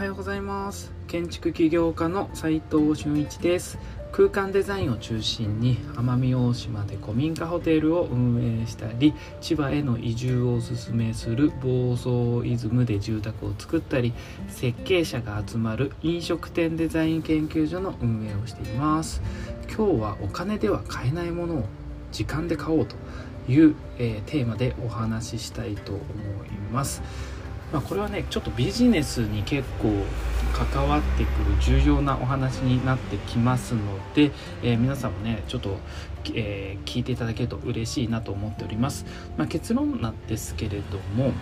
はようございます。建築起業家の斉藤俊一です。空間デザインを中心に奄美大島で古民家ホテルを運営したり千葉への移住をおすすめする房総イズムで住宅を作ったり設計者が集まる飲食店デザイン研究所の運営をしています。今日はお金では買えないものを時間で買おうという、え、テーマでお話ししたいと思います。まあ、これはねちょっとビジネスに結構関わってくる重要なお話になってきますので、えー、皆さんもねちょっと、えー、聞いていただけると嬉しいなと思っております、まあ、結論なんですけれども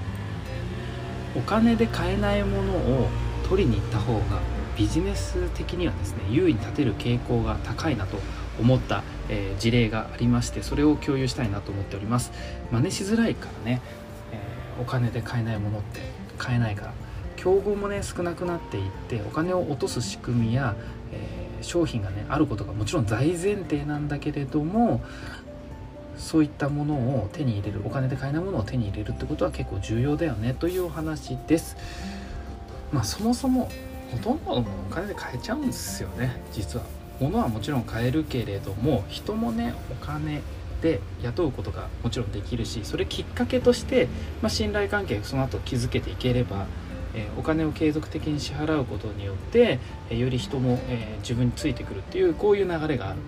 お金で買えないものを取りに行った方がビジネス的にはですね優位に立てる傾向が高いなと思った、えー、事例がありましてそれを共有したいなと思っております。真似しづらいからね、え、お金で買えないものって買えないから。競合もね少なくなっていってお金を落とす仕組みや、えー、商品がねあることがもちろん大前提なんだけれどもそういったものを手に入れるお金で買えないものを手に入れるってことは結構重要だよねというお話です。まあそもそもほとんどのものお金で買えちゃうんですよね実は。物はもちろん買えるけれども人もねお金で雇うことがもちろんできるしそれきっかけとして、まあ、信頼関係その後築けていければ、えー、お金を継続的に支払うことによって、えー、より人も、えー、自分についてくるっていうこういう流れがある。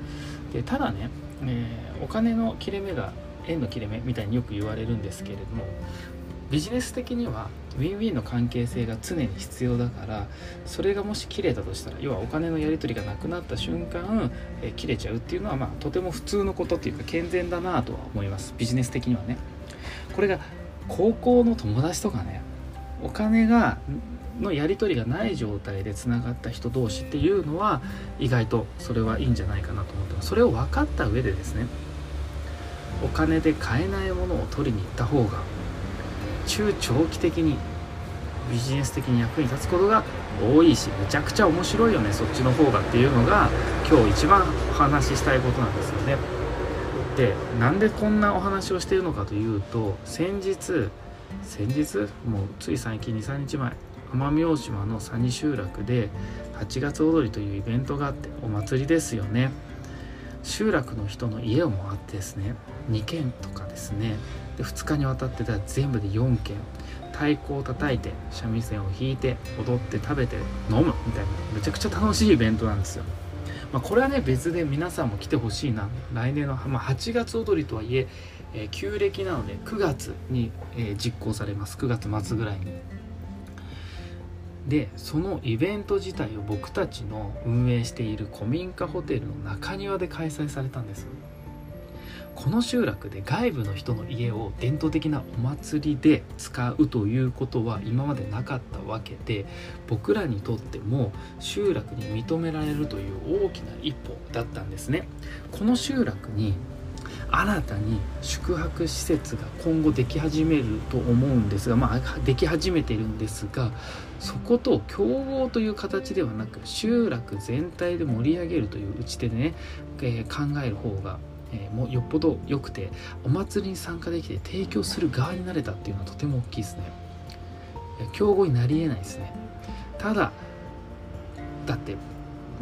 でただね、えお金の切れ目が縁の切れ目みたいによく言われるんですけれどもビジネス的にはウィンウィンの関係性が常に必要だからそれがもし切れたとしたら要はお金のやり取りがなくなった瞬間、え切れちゃうっていうのはまあとても普通のことっていうか健全だなとは思います。ビジネス的にはね。これが高校の友達とかねお金がのやり取りがない状態でつながった人同士っていうのは意外とそれはいいんじゃないかなと思ってます。それを分かった上でですねお金で買えないものを取りに行った方が中長期的にビジネス的に役に立つことが多いしめちゃくちゃ面白いよねそっちの方がっていうのが今日一番お話ししたいことなんですよね。でなんでこんなお話をしているのかというと先日先日？もうつい最近23日前奄美大島の佐仁集落で8月踊りというイベントがあってお祭りですよね集落の人の家を回ってですね2軒とかですねで2日にわたってたら全部で4軒太鼓を叩いて三味線を弾いて踊って食べて飲むみたいなめちゃくちゃ楽しいイベントなんですよ。まあ、これはね別で皆さんも来てほしいな来年の、まあ、8月踊りとはいええー、旧暦なので9月に、えー、実行されます9月末ぐらいに。でそのイベント自体を僕たちの運営している古民家ホテルの中庭で開催されたんです。この集落で外部の人の家を伝統的なお祭りで使うということは今までなかったわけで僕らにとっても集落に認められるという大きな一歩だったんですね。この集落に新たに宿泊施設が今後でき始めると思うんですがまあでき始めてるんですがそこと競合という形ではなく集落全体で盛り上げるという打ち手でね、えー、考える方がえー、もよっぽど良くてお祭りに参加できて提供する側になれたっていうのはとても大きいですね。競合になりえないですね。ただだって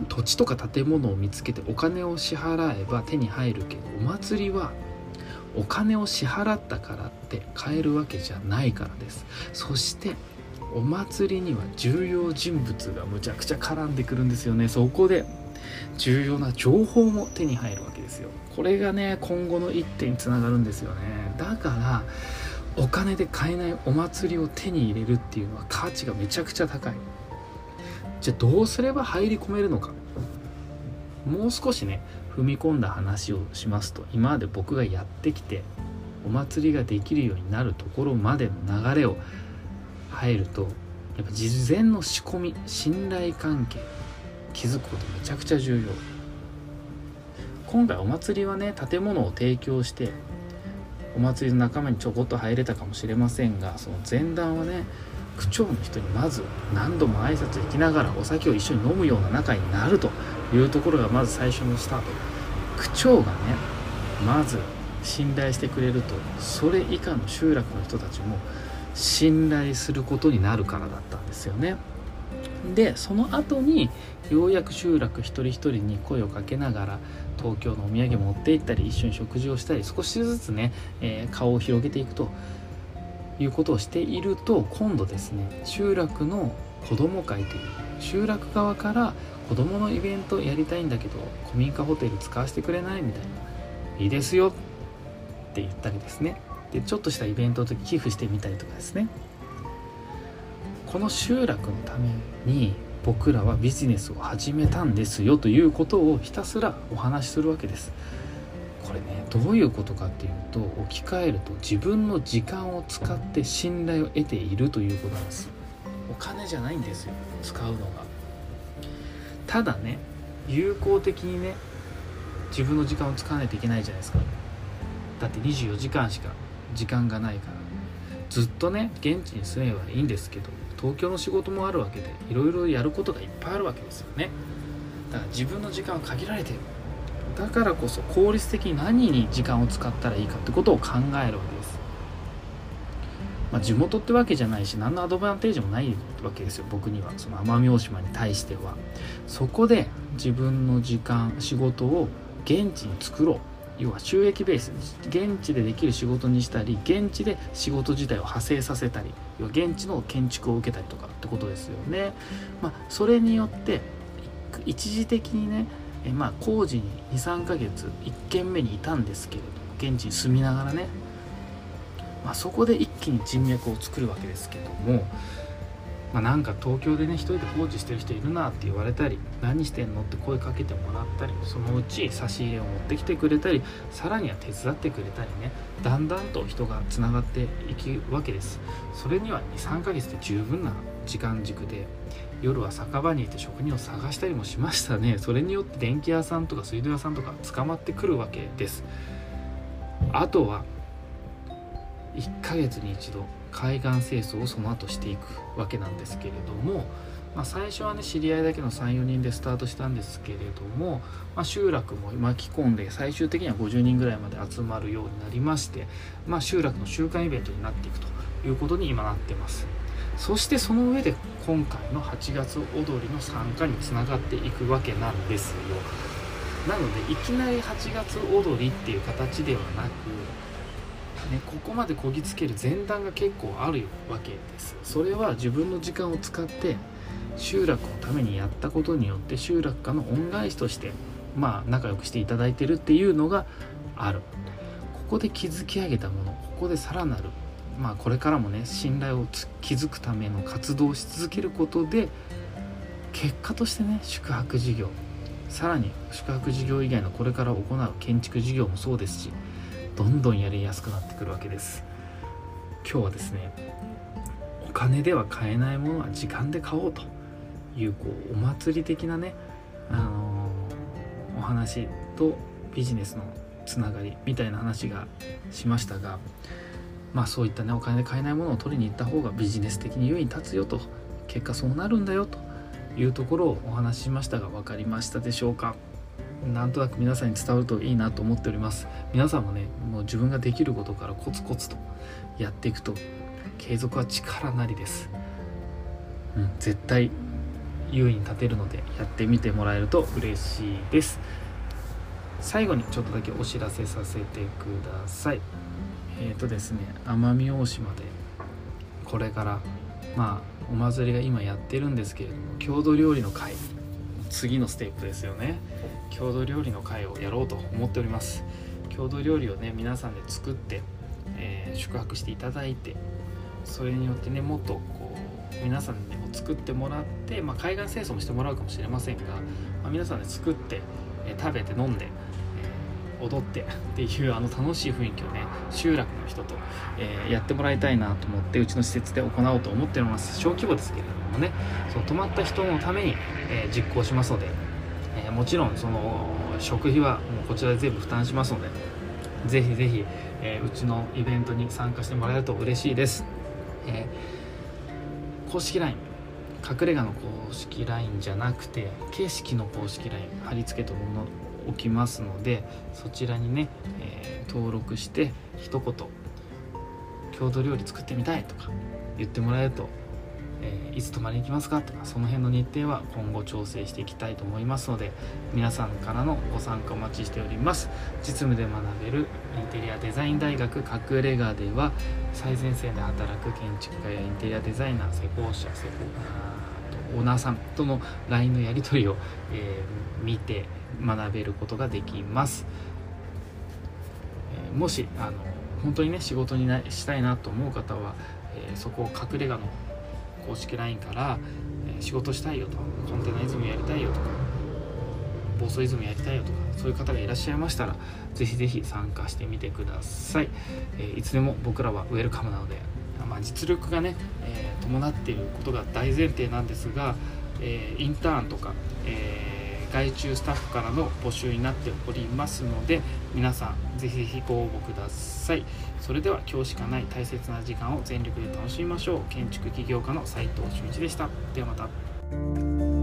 土地とか建物を見つけてお金を支払えば手に入るけどお祭りはお金を支払ったからって買えるわけじゃないからです。そしてお祭りには重要人物がむちゃくちゃ絡んでくるんですよね。そこで重要な情報も手に入るわけですよ。これがね今後の一手につながるんですよね。だからお金で買えないお祭りを手に入れるっていうのは価値がめちゃくちゃ高い。じゃあどうすれば入り込めるのか。もう少しね踏み込んだ話をしますと今まで僕がやってきてお祭りができるようになるところまでの流れを入るとやっぱ事前の仕込み信頼関係築くことめちゃくちゃ重要。今回お祭りはね建物を提供してお祭りの仲間にちょこっと入れたかもしれませんがその前段はね区長の人にまず何度も挨拶行きながらお酒を一緒に飲むような仲になるというところがまず最初のスタート。区長がねまず信頼してくれると。それ以下の集落の人たちも信頼することになるからだったんですよね。でその後にようやく集落一人一人に声をかけながら東京のお土産持って行ったり一緒に食事をしたり少しずつね、えー、顔を広げていくということをしていると今度ですね集落の子ども会という集落側から子どものイベントやりたいんだけど古民家ホテル使わせてくれない？みたいないいですよって言ったりですね。でちょっとしたイベントの時寄付してみたりとかですね。この集落のために僕らはビジネスを始めたんですよということをひたすらお話しするわけです。これねどういうことかっていうと置き換えると自分の時間を使って信頼を得ているということなんです。お金じゃないんですよ使うのが。ただね有効的にね自分の時間を使わないといけないじゃないですか。だって24時間しか時間がないからずっとね現地に住めばいいんですけど。東京の仕事もあるわけでいろいろやることがいっぱいあるわけですよね。だから自分の時間は限られてる。だからこそ効率的に何に時間を使ったらいいかってことを考えるわけです。まあ、地元ってわけじゃないし何のアドバンテージもないわけですよ。僕には。その奄美大島に対しては。そこで自分の時間仕事を現地に作ろう。要は収益ベース現地でできる仕事にしたり現地で仕事自体を派生させたり要は現地の建築を受けたりとかってことですよね。まあ、それによって一時的にねえ、まあ、工事に23ヶ月1軒目にいたんですけれども現地に住みながらね、まあ、そこで一気に人脈を作るわけですけどもまあ、なんか東京でね一人で放置してる人いるなって言われたり何してんのって声かけてもらったりそのうち差し入れを持ってきてくれたりさらには手伝ってくれたりねだんだんと人がつながっていくわけです。それには23ヶ月で十分な時間軸で夜は酒場にいて職人を探したりもしましたね。それによって電気屋さんとか水道屋さんとか捕まってくるわけです。あとは1ヶ月に一度海岸清掃をその後していくわけなんですけれども、まあ、最初はね知り合いだけの34人でスタートしたんですけれども、まあ、集落も巻き込んで最終的には50人ぐらいまで集まるようになりまして、まあ、集落の週間イベントになっていくということに今なってます。そしてその上で今回の8月踊りの参加につながっていくわけなんですよ。なのでいきなり8月踊りっていう形ではなくね、ここまでこぎつける前段が結構あるわけです。それは自分の時間を使って集落のためにやったことによって集落家の恩返しとしてまあ仲良くしていただいてるっていうのがある。ここで築き上げたものここでさらなるまあこれからもね信頼を築くための活動をし続けることで結果としてね宿泊事業さらに宿泊事業以外のこれから行う建築事業もそうですしどんどんやりやすくなってくるわけです。今日はですねお金では買えないものは時間で買おうというこうお祭り的なね、あのー、お話とビジネスのつながりみたいな話がしましたがまあそういったねお金で買えないものを取りに行った方がビジネス的に優位に立つよと。結果そうなるんだよというところをお話ししましたが分かりましたでしょうか？なんとなく皆さんに伝わるといいなと思っております。皆さんもねもう自分ができることからコツコツとやっていくと継続は力なりです、うん、絶対優位に立てるのでやってみてもらえると嬉しいです。最後にちょっとだけお知らせさせてください。えっ、ー、とですね奄美大島でこれからまあお祭りが今やってるんですけれども郷土料理の会。次のステップですよね。郷土料理の会をやろうと思っております。郷土料理をね皆さんで作って、えー、宿泊していただいてそれによってねもっとこう皆さんにも作ってもらって、まあ、海岸清掃もしてもらうかもしれませんが、まあ、皆さんで作って、えー、食べて飲んで、踊って っていうあの楽しい雰囲気をね集落の人と、えやってもらいたいなと思ってうちの施設で行おうと思っております。小規模ですけれどもね。そう泊まった人のために、え実行しますのでえー、もちろんその食費はもうこちらで全部負担しますのでぜひぜひ、え、うちのイベントに参加してもらえると嬉しいです、え、公式 LINE 隠れ家の公式 LINE じゃなくて景色の公式 LINE 貼り付けておきますのでそちらにね、えー、登録して一言郷土料理作ってみたいとか言ってもらえるとえー、いつ泊まりに行きますかとかその辺の日程は今後調整していきたいと思いますので皆さんからのご参加お待ちしております。実務で学べるインテリアデザイン大学隠れ家では最前線で働く建築家やインテリアデザイナー施工者施工オーナーさんとの LINE のやり取りを、えー、見て学べることができます、えー、もしあの本当にね仕事になしたいなと思う方は、えー、そこを隠れ家の公式 LINE から、え仕事したいよとコンテナイズムやりたいよとか暴走イズムやりたいよとかそういう方がいらっしゃいましたらぜひぜひ参加してみてください、えー、いつでも僕らはウェルカムなので、まあ、実力がね、えー、伴っていることが大前提なんですが、えー、インターンとか、え外注スタッフからの募集になっておりますので皆さんぜひぜひご応募ください。それでは今日しかない大切な時間を全力で楽しみましょう。建築起業家の斉藤俊一でした。ではまた。